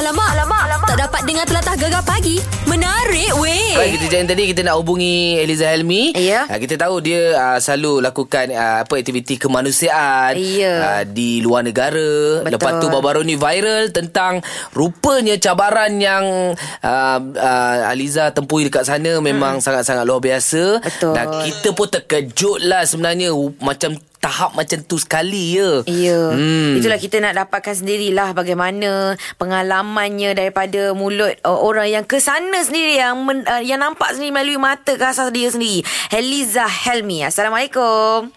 Alamak, alamak, alamak. Tak dapat dengar telatah gegar pagi. Menarik weh. Baik, kita jangan tadi kita nak hubungi Eliza Helmi. Ya. Uh, kita tahu dia uh, selalu lakukan uh, apa aktiviti kemanusiaan Ya. uh, di luar negara. Betul. Lepas tu baru-baru ni viral tentang rupanya cabaran yang uh, uh, Aliza tempui dekat sana memang sangat-sangat luar biasa. Betul. Dan kita pun terkejut lah sebenarnya macam tahap macam tu sekali ya. Ya Hmm. Itulah kita nak dapatkan sendirilah Bagaimana Pengalamannya Daripada mulut uh, Orang yang ke sana sendiri Yang men, uh, yang nampak sendiri Melalui mata kasar dia sendiri Heliza Helmi Assalamualaikum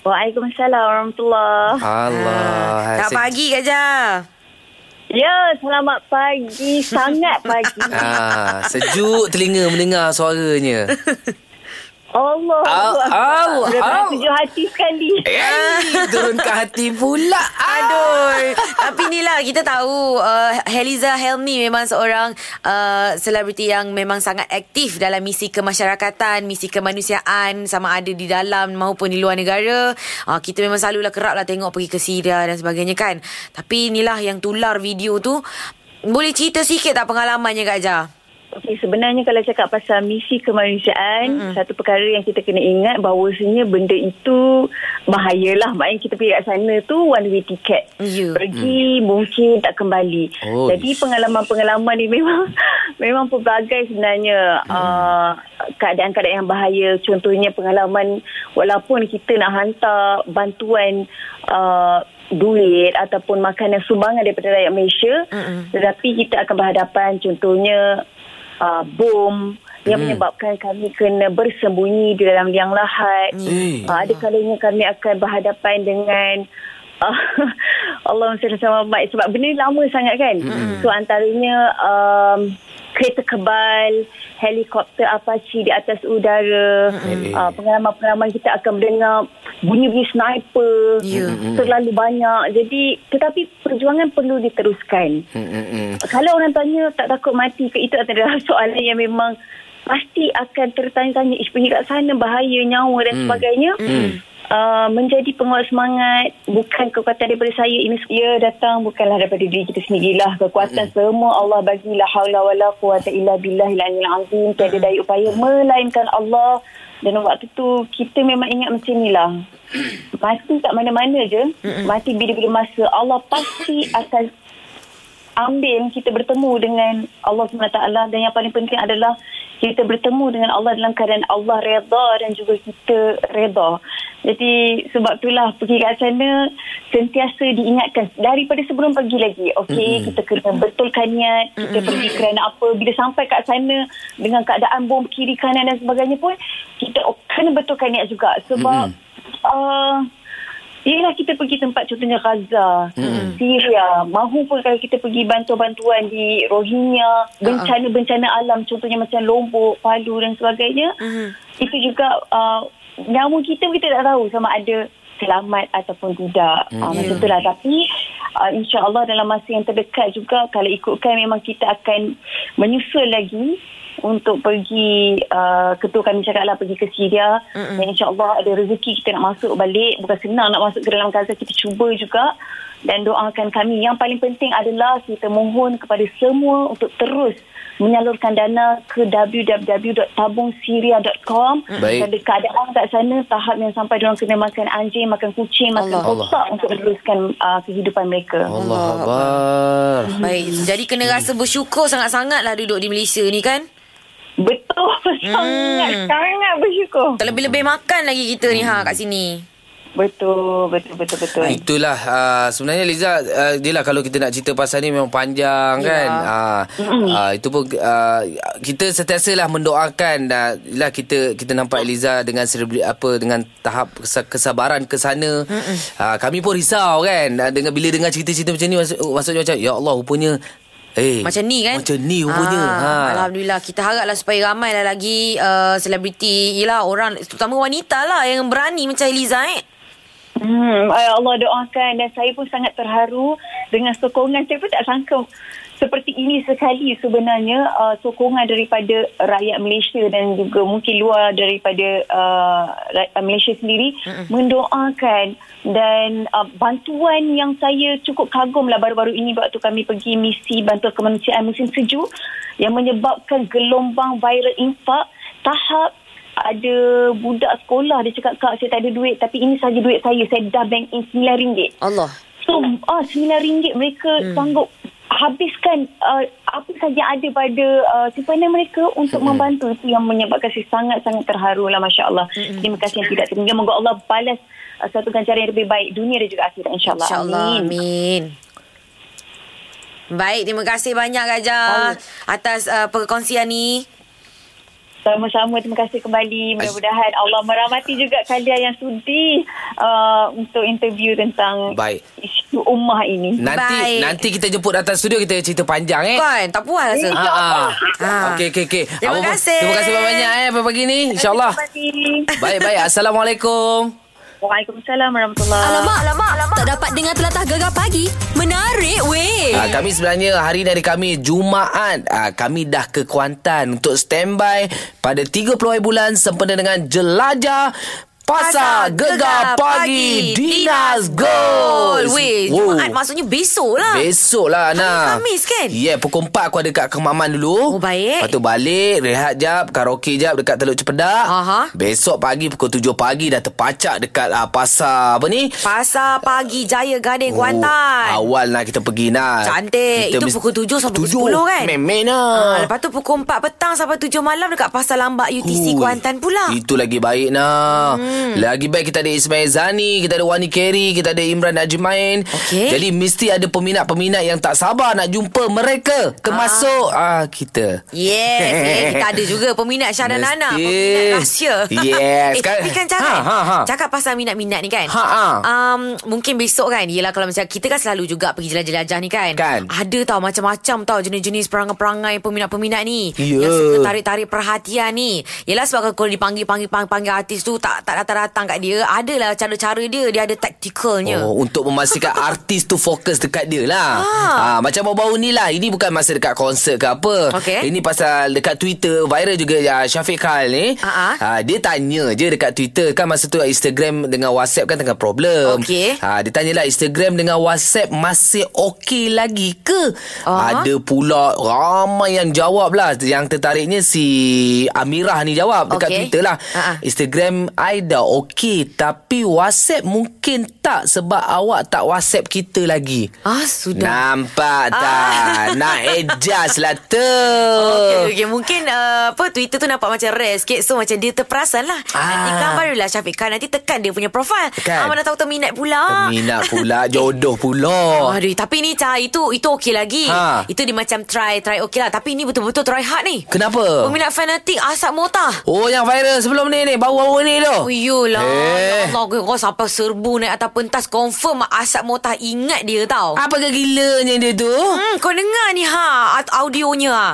Waalaikumsalam warahmatullahi Allah. Tak Se- pagi Kak Jah Ya, selamat pagi. Sangat pagi. Ah, sejuk telinga mendengar suaranya. Allah. Au, Dah au. tujuh hati sekali. Eh, turun ke hati pula. Aduh Tapi ni lah Kita tahu uh, Heliza Helmi Memang seorang uh, Selebriti yang Memang sangat aktif Dalam misi kemasyarakatan Misi kemanusiaan Sama ada di dalam Maupun di luar negara uh, Kita memang selalulah kerap lah Tengok pergi ke Syria Dan sebagainya kan Tapi inilah yang tular video tu Boleh cerita sikit tak pengalamannya Kak Jah? Okey, sebenarnya kalau cakap pasal misi kemanusiaan, mm-hmm. satu perkara yang kita kena ingat bahawasanya benda itu bahayalah. Maknanya kita pergi kat sana tu one way ticket. Ya. Pergi mungkin tak kembali. Oh, Jadi pengalaman-pengalaman ni memang memang pelbagai sebenarnya Hmm. uh, keadaan-keadaan yang bahaya. Contohnya pengalaman walaupun kita nak hantar bantuan uh, duit ataupun makanan sumbangan daripada rakyat Malaysia Mm-mm. tetapi kita akan berhadapan contohnya uh, bom yang Hmm. menyebabkan kami kena bersembunyi di dalam liang lahat. Eh. Uh, ada kalanya kami akan berhadapan dengan uh, Allah SWT baik sebab benda ni lama sangat kan. Hmm. So antaranya um, kereta kebal, helikopter Apache di atas udara. Hmm. Uh, pengalaman-pengalaman kita akan mendengar bunyi-bunyi sniper. Ya. Terlalu banyak. Jadi tetapi perjuangan perlu diteruskan Hmm, hmm, hmm. kalau orang tanya tak takut mati ke itu adalah soalan yang memang pasti akan tertanya-tanya ish pergi kat sana bahaya nyawa dan Hmm. sebagainya. Hmm. Uh, menjadi penguat semangat bukan kekuatan daripada saya ini ia datang bukanlah daripada diri kita sendirilah. Kekuatan semua Allah bagi la haula wala quwata illa billahil aliyil azim. Tiada daya upaya melainkan Allah. Dan waktu tu kita memang ingat macam inilah. Mati kat mana-mana je. Mati bila-bila masa Allah pasti akan ambil kita bertemu dengan Allah SWT dan yang paling penting adalah kita bertemu dengan Allah dalam keadaan Allah reda dan juga kita reda. Jadi sebab itulah pergi kat sana sentiasa diingatkan daripada sebelum pergi lagi. Okey, mm-hmm. kita kena betulkan niat, kita mm-hmm. pergi kerana apa. Bila sampai kat sana dengan keadaan bom kiri kanan dan sebagainya pun kita kena betulkan niat juga sebab mm-hmm. uh, Yelah kita pergi tempat contohnya Gaza, hmm. Syria, mahu pun kalau kita pergi bantuan-bantuan di Rohingya, bencana-bencana alam contohnya macam Lombok, Palu dan sebagainya. Mhm. Itu juga uh, nyawa kita kita tak tahu sama ada selamat ataupun tidak. Hmm. Uh, macam itulah tapi uh, insya-Allah dalam masa yang terdekat juga kalau ikutkan memang kita akan menyusul lagi untuk pergi uh, ketua kami cakap lah pergi ke Syria. Mm-mm. dan insyaAllah ada rezeki kita nak masuk balik. Bukan senang nak masuk ke dalam Gaza kita cuba juga. Dan doakan kami. Yang paling penting adalah kita mohon kepada semua untuk terus menyalurkan dana ke www.tabungsyria.com Baik. dan keadaan kat sana tahap yang sampai diorang kena makan anjing makan kucing makan Allah. kotak untuk meneruskan uh, kehidupan mereka. Allah. Akbar. Baik Jadi kena rasa bersyukur Sangat-sangat lah Duduk di Malaysia ni kan betul sangat sangat bersyukur Terlebih-lebih makan lagi kita ni ha kat sini. betul betul betul betul Ah, Itulah uh, sebenarnya Liza uh, dia lah kalau kita nak cerita pasal ni memang panjang Ya. kan. Uh, uh, itu pun uh, kita sentiasalah mendoakan uh, lah kita kita nampak Liza dengan serebri apa dengan tahap kesa- kesabaran ke sana. Uh, kami pun risau kan uh, dengan bila dengar cerita-cerita macam ni maksud, maksudnya macam ya Allah rupanya Eh, Macam ni kan Macam ni rupanya. Ah, ha. Alhamdulillah Kita haraplah supaya ramai lah lagi uh, Selebriti Yelah orang Terutama wanita lah Yang berani macam Eliza eh Hmm, ya Allah doakan dan saya pun sangat terharu dengan sokongan. Saya pun tak sangka seperti ini sekali sebenarnya uh, sokongan daripada rakyat Malaysia dan juga mungkin luar daripada uh, rakyat Malaysia sendiri mm mendoakan. Dan uh, bantuan yang saya cukup kagum lah baru-baru ini waktu kami pergi misi bantuan kemanusiaan musim sejuk yang menyebabkan gelombang viral infak. Tahap ada budak sekolah dia cakap kak saya tak ada duit tapi ini saja duit saya. Saya dah bank in RM9 Allah. so ah RM9 mereka hmm. sanggup habiskan uh, apa saja ada pada uh, simpanan mereka untuk hmm. membantu itu yang menyebabkan saya sangat-sangat terharu lah Masya Allah hmm. terima kasih yang tidak terhingga moga Allah balas uh, satu ganjaran yang lebih baik dunia dan juga akhirat insyaAllah InsyaAllah. amin Amin. Baik, terima kasih banyak Gajah atas uh, perkongsian ni. Sama-sama terima kasih kembali. Mudah-mudahan Allah merahmati juga kalian yang sudi uh, untuk interview tentang Baik. Isu ummah ini. Nanti Baik. nanti kita jemput datang studio kita cerita panjang eh. Kan, tak puas rasa. Ha ah. Ha. Okey okey okey. Terima Abang- kasih. Terima kasih banyak eh pagi ni. Insya-Allah. Terima kasih. Baik baik. Assalamualaikum. Waalaikumsalam warahmatullahi Alamak, alamak, alamak. Tak dapat dengar telatah gegar pagi. Menarik weh. Ah, kami sebenarnya hari dari kami Jumaat ah, kami dah ke Kuantan untuk standby pada 30 hari bulan sempena dengan jelajah Pasar Gegar Pagi Dinas Gold. Weh, Wow. Jumaat maksudnya besok lah. Besok lah Ana Khamis kan? Ya yeah, pukul 4 aku ada kat Kemaman dulu Oh, baik. Lepas tu balik Rehat jap Karaoke jap Dekat Teluk Cepedak Aha. Besok pagi pukul 7 pagi Dah terpacak dekat uh, Pasar Apa ni Pasar Pagi Jaya Garden Kuantan. Oh, awal nak kita pergi nak Cantik. Itu mis- pukul 7 sampai pukul Tujuh. 10 kan? Memen Ha, lah lepas tu pukul 4 petang sampai 7 malam dekat Pasar Lambak UTC Ui, Kuantan pula. Itu lagi baik nah. Hmm. Lagi baik kita ada Ismail Zani, kita ada Wani Kerry, kita ada Imran Najmain. Okey. Jadi mesti ada peminat-peminat yang tak sabar nak jumpa mereka. Termasuk ah, kita. Yes, eh, kita ada juga peminat Syah dan Nana. Peminat rahsia. Yes, eh, kan- tapi kan cakap, Ha, ha, ha. cakap pasal minat-minat ni kan. Ha, ha. Um, mungkin besok kan. Yelah kalau macam kita kan selalu juga pergi jelajah-jelajah ni kan. Kan. Ada tau macam-macam tau jenis-jenis perangai-perangai peminat-peminat ni. Ya. Yang suka tarik-tarik perhatian ni. Yelah sebab kalau dipanggil-panggil-panggil artis tu tak tak datang-datang kat dia. Adalah cara-cara dia. Dia ada taktikalnya. Oh, untuk memastikan artis tu fokus dekat dia lah. Ha. macam baru-baru ni lah. Ini bukan masa dekat konsert ke apa. Okey. Ini pasal dekat Twitter viral juga ya, Syafiq Khalil ni. Ha-ha. Ha, dia tanya je dekat Twitter. Kan masa tu Instagram dengan WhatsApp kan tengah problem. Okey. Ha, dia tanyalah Instagram dengan WhatsApp masih okey lagi ke? Aha. Ada pula ramai yang jawab lah. Yang tertariknya si Amirah ni jawab dekat Okey. Twitter lah. Ha-ha. Instagram I dah okey tapi WhatsApp mungkin tak sebab awak tak WhatsApp kita lagi. Ah, sudah. Nampak tak? Ah. Nak adjust lah tu. Okay, okay. Mungkin uh, apa Twitter tu nampak macam rare sikit So macam dia terperasan lah Nanti Ah. kan barulah Syafiq Khan Nanti tekan dia punya profil Tekan. ah, Mana tahu terminat pula Minat pula jodoh pula. Aduh, tapi ni Cah, itu itu okey lagi. Ha. Itu dia macam try try okey lah. Tapi ni betul-betul try hard ni. Kenapa? Peminat fanatik asap motah. Oh yang viral sebelum ni ni baru-baru ni tu. Oh, yolah. Eh. Ya Allah, kau sampai serbu naik atas pentas. Confirm asap motah ingat dia tau. Apa kegilanya dia tu? Hmm, kau dengar ni ha at- audionya ha.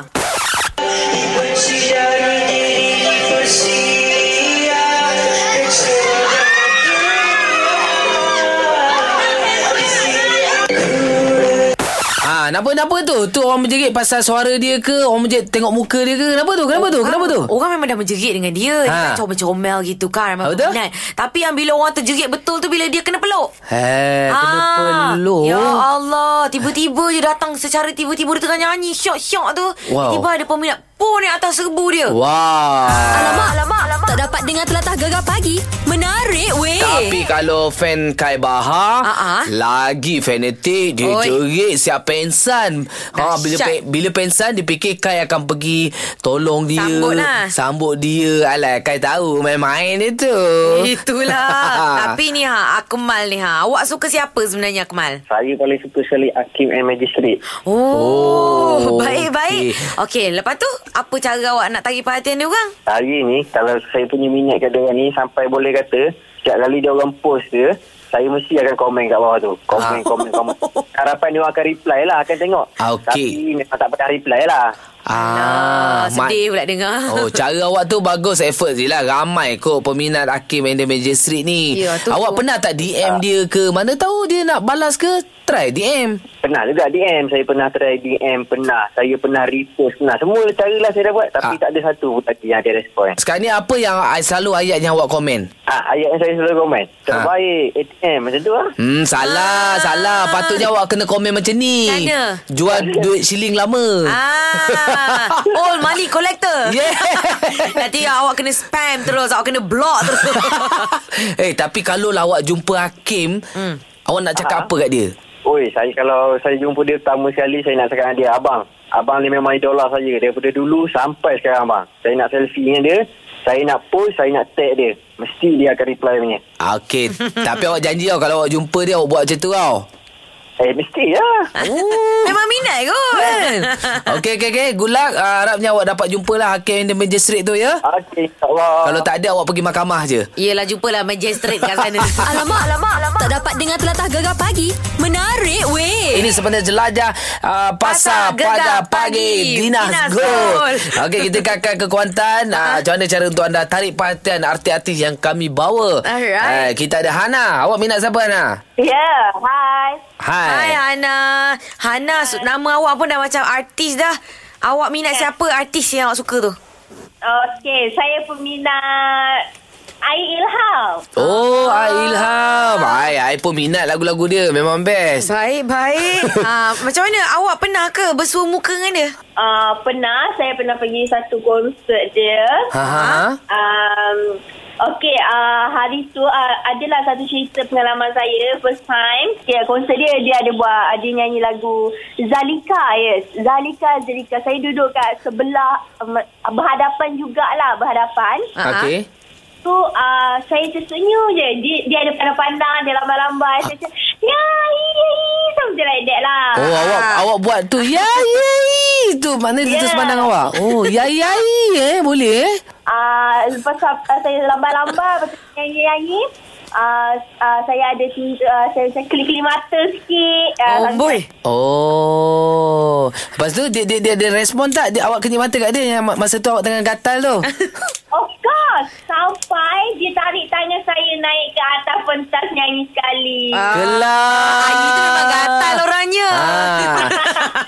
Ha, kenapa kenapa tu? Tu orang menjerit pasal suara dia ke? Orang menjerit tengok muka dia ke? Kenapa tu? Kenapa tu? Kenapa tu? Orang memang dah menjerit dengan dia. Dia Ha. kan comel-comel gitu kan. Memang Betul? Tapi yang bila orang terjerit betul tu bila dia kena peluk. Eh, kena Ah, peluk. Ya Allah Tiba-tiba je datang Secara tiba-tiba Dia tengah nyanyi Syok-syok tu Wow. Tiba-tiba ada peminat Pun ni atas serbu dia Wah. Alamak, alamak, alamak. Tak dapat dengar telatah gegar pagi. Menarik weh. Tapi kalau fan Kai Bahar Ah, ah. Lagi fanatik Dia Oi. jerit siap pensan ha, bila, pe, bila pensan Dia fikir Kai akan pergi Tolong dia Sambut lah. Sambut dia Alah Kai tahu Main-main dia tu Itulah Tapi ni ha Akmal ni ha Awak suka siapa sebenarnya Akmal? Saya paling suka sekali Hakim and Magistrate. Oh, Oh, Baik-baik okey. Okey Lepas tu Apa cara awak nak tarik perhatian dia orang? Hari ni, kalau saya punya minat kat dia ni, sampai boleh kata, setiap kali dia orang post dia, saya mesti akan komen kat bawah tu. Komen, Ah. komen, komen. Harapan dia orang akan reply lah, akan tengok. Ah, okey. Tapi memang tak pernah reply lah. Ah, sedih pula dengar. Oh, cara awak tu bagus effort je lah. Ramai kot peminat Hakim and the Magistrate ni. Ya, tu awak tu. pernah tak DM dia ke? Mana tahu dia nak balas ke? Try DM. Pernah juga DM. Saya pernah try DM. Pernah. Saya pernah repost. Pernah. Semua cara lah saya dah buat. Tapi Ah. tak ada satu pun lagi yang dia respon. Sekarang ni apa yang I selalu ayat yang awak komen? Ah, ayat yang saya selalu komen. Terbaik ATM. Macam tu lah. Hmm, salah, salah. Patutnya awak kena komen macam ni. Mana? Jual duit siling lama. Ah, old money collector. Yeah. Nanti awak kena spam terus, awak kena block terus. eh, tapi kalau lah awak jumpa Hakim, Hmm. awak nak cakap Ah. apa kat dia? Oi, saya kalau saya jumpa dia pertama sekali, saya nak cakap dengan dia, Abang, Abang ni memang idola saya. Daripada dulu sampai sekarang, Abang. Saya nak selfie dengan dia. Saya nak post, saya nak tag dia. Mesti dia akan reply punya. Ah, Okey, tapi awak janji tau kalau awak jumpa dia awak buat macam tu tau. Eh, mesti lah. Memang minat kot. Kan? Okey, okey, okey. Good luck. Uh, harapnya awak dapat jumpa lah Hakim the Magistrate tu ya. Okey, insyaAllah. Kalau tak ada awak pergi mahkamah je. Yelah, jumpalah magistrate kat sana. Alamak, alamak, alamak. Tak dapat dengar telatah gegar pagi. Menarik weh. Ini sebenarnya jelajah uh, pasar pada Pagi. pagi Dinas, Dinas Gold. Gold. Okey, kita akan ke Kuantan. Uh, macam mana cara untuk anda tarik perhatian artis-artis yang kami bawa. Alright. Uh, kita ada Hana. Awak minat siapa Hana? Ya, hai. Hai. Hai Hana. Hana, su- nama awak pun dah macam artis dah. Awak minat siapa artis yang awak suka tu? Okey, saya peminat Air Ilham. Oh, Ai Ilham. Ai, Ai pun minat lagu-lagu dia. Memang best. Baik, baik. ha, macam mana? Awak pernah ke bersua muka dengan dia? Uh, pernah, saya pernah pergi satu konsert dia. Ha ha. Um, Okey, uh, hari tu uh, adalah satu cerita pengalaman saya first time. Ya, yeah, konsert dia dia ada buat dia nyanyi lagu Zalika, yes. Zalika, Zalika. Saya duduk kat sebelah um, berhadapan jugalah, berhadapan. Ha, ha. Okey. Tu uh, saya tersenyum je. Dia, dia ada pandang-pandang, dia lambai-lambai. Saya cakap, ya, ya, ya, something like that lah. Oh, awak awak buat tu. Ya, ya, tu mana dia Yeah. terus pandang awak. Oh, ya, ya, eh. Boleh eh? Uh, lepas tu uh, saya lambai-lambai, lepas tu nyanyi-nyanyi. Uh, uh, saya ada cinta, uh, saya, saya kelip-kelip mata sikit. Uh, Oh, boy. Oh. Lepas tu dia dia dia, dia respon tak? Dia, awak kenyit mata kat dia yang ma- masa tu awak tengah gatal tu. Of course. Sampai dia tarik tangan saya naik ke atas pentas nyanyi sekali. Gelap. Ah, itu memang gatal orangnya. Ah.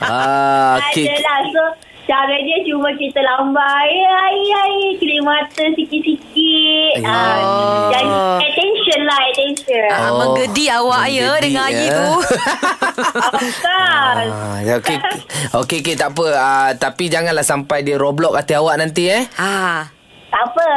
ah, okey. Adalah. So, cara dia cuma kita lambai. Ai, ai, kelip mata sikit-sikit. Ya. Uh, dan attention lah, attention. Ah, Oh, menggedi awak ya dengan Ayi ya. tu. Ah, ya, okey. Okey, okey, tak apa. Ah, tapi janganlah sampai dia roblox hati awak nanti eh. ah. Tak apa.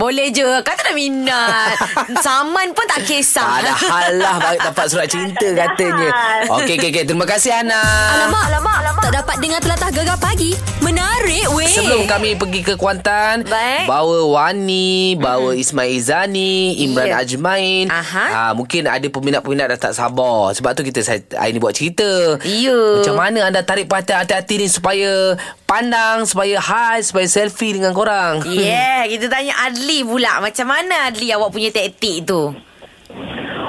Boleh je Kata dah minat Saman pun tak kisah Tak ada hal lah dapat surat cinta katanya. Okey, okey, okey. Terima kasih Ana. Alamak, alamak, alamak. Tak dapat dengar telatah gegar pagi. Menarik. Sebelum kami pergi ke Kuantan Baik. Bawa Wani Bawa mm. Ismail Izani Imran Ya. Ajmain Aha. Ah, Mungkin ada peminat-peminat dah tak sabar Sebab tu kita saya, hari ni buat cerita Ya. Macam mana anda tarik perhatian hati-hati ni Supaya pandang Supaya high Supaya selfie dengan korang Yeah Kita tanya Adli pula Macam mana Adli awak punya taktik tu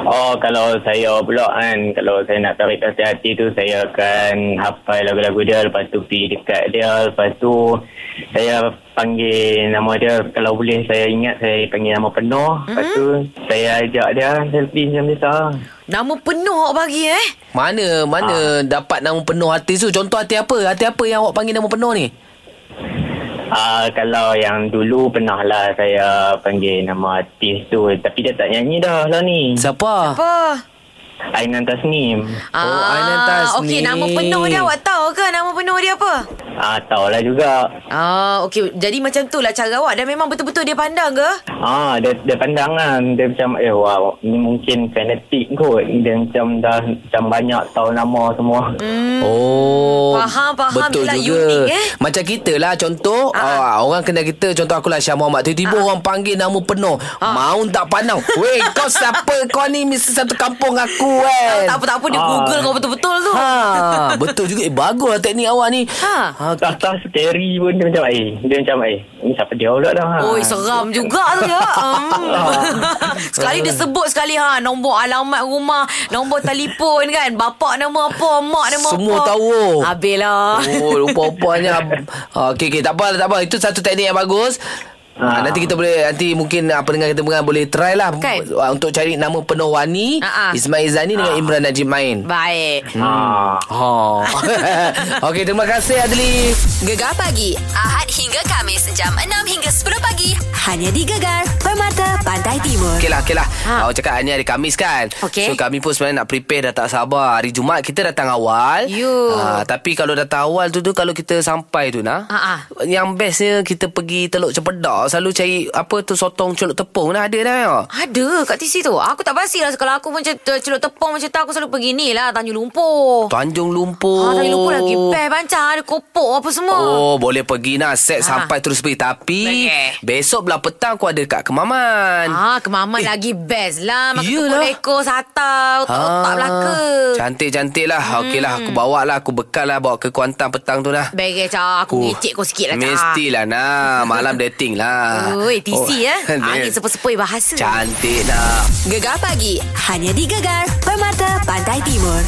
Oh, kalau saya pula kan, kalau saya nak tarik kasih hati tu, saya akan hafal lagu-lagu dia, lepas tu pergi dekat dia, lepas tu saya panggil nama dia, kalau boleh saya ingat, saya panggil nama penuh, lepas tu saya ajak dia selfie macam biasa. Nama penuh awak bagi eh? Mana Mana dapat nama penuh artis tu? Contoh hati apa? Hati apa yang awak panggil nama penuh ni Ah, kalau yang dulu pernah lah saya panggil nama artis tu, tapi dia tak nyanyi dah lah ni. Siapa Apa Ainan Tasnim. Oh, Ainan Tasnim. Okey nama penuh dia awak tahu ke Nama penuh dia apa Ah, tahulah juga. Ah, okey. Jadi macam tu lah cara awak. Dan memang betul-betul dia pandang ke? Ah, dia, dia pandang kan. Dia macam, eh wow, ni mungkin fanatik kot. Dia macam dah macam banyak tahu nama semua. Hmm. Oh Faham, faham. Betul juga unik, eh. Macam kita lah Contoh Ah. ah. Orang kenal kita Contoh akulah Syah Muhammad Tiba-tiba orang panggil nama penuh Ah. Mau tak pandang Weh kau siapa Kau ni mesti satu kampung aku kan Tak apa, tak apa. Dia Ah. Google kau betul-betul tu. Ha, betul juga. Eh, bagus lah teknik awak ni. Ha. ha tahu scary pun dia macam eh. Dia macam eh. Ni siapa dia pula dah. Ha. Oi seram juga tu ya. Hmm. sekali dia sebut sekali ha nombor alamat rumah, nombor telefon kan, bapak nama apa, mak nama Semua apa. tahu. Habislah. Oh, rupa-rupanya. Ah, Okey, okey. Tak apa, tak apa. Itu satu teknik yang bagus. Ha. Ha. nanti kita boleh nanti mungkin apa dengan kita dengar boleh try lah Kan? Ah, untuk cari nama penuh Wani Ha, ha. Ismail Zani dengan Imran Najib main. Baik. Ha. Ha. Okey, terima kasih Adli. Gegar pagi Ahad hingga Kamis jam 6 hingga 10 pagi hanya di Gegar Permata Pantai Timur. Okey lah, okey lah. Ha. Awak cakap hari ni hari Kamis kan? Okey. So kami pun sebenarnya nak prepare dah tak sabar. Hari Jumaat kita datang awal. You. Ha, tapi kalau datang awal tu tu kalau kita sampai tu nah. Ha, ha. Yang bestnya kita pergi Teluk Cempedak selalu cari apa tu sotong celup tepung dah ada dah. Ada kat TC tu. Aku tak pasti lah kalau aku macam celup tepung macam tu aku selalu pergi ni lah Tanjung Lumpur. Tanjung Lumpur. Ha, Tanjung Lumpur lagi best bancang ada kopok apa semua. Oh, boleh pergi nak set Ha. sampai terus pergi. Tapi Okey. besok belah petang aku ada kat Kemaman. Ah, kemaman lagi best lah. Makan Iyalah. tepung leko, sata, otak-otak belaka. Cantik-cantik lah. Hmm. Okey lah, aku bawa lah. Aku bekal lah bawa ke Kuantan petang tu lah. Bagi Cak, aku Oh, ngecek kau sikit lah Cak. Mestilah nah Malam dating lah Oi, TC ya. dia- Angin sepoi-sepoi bahasa. Cantik nak Gegar pagi hanya di Gegar Permata Pantai Timur.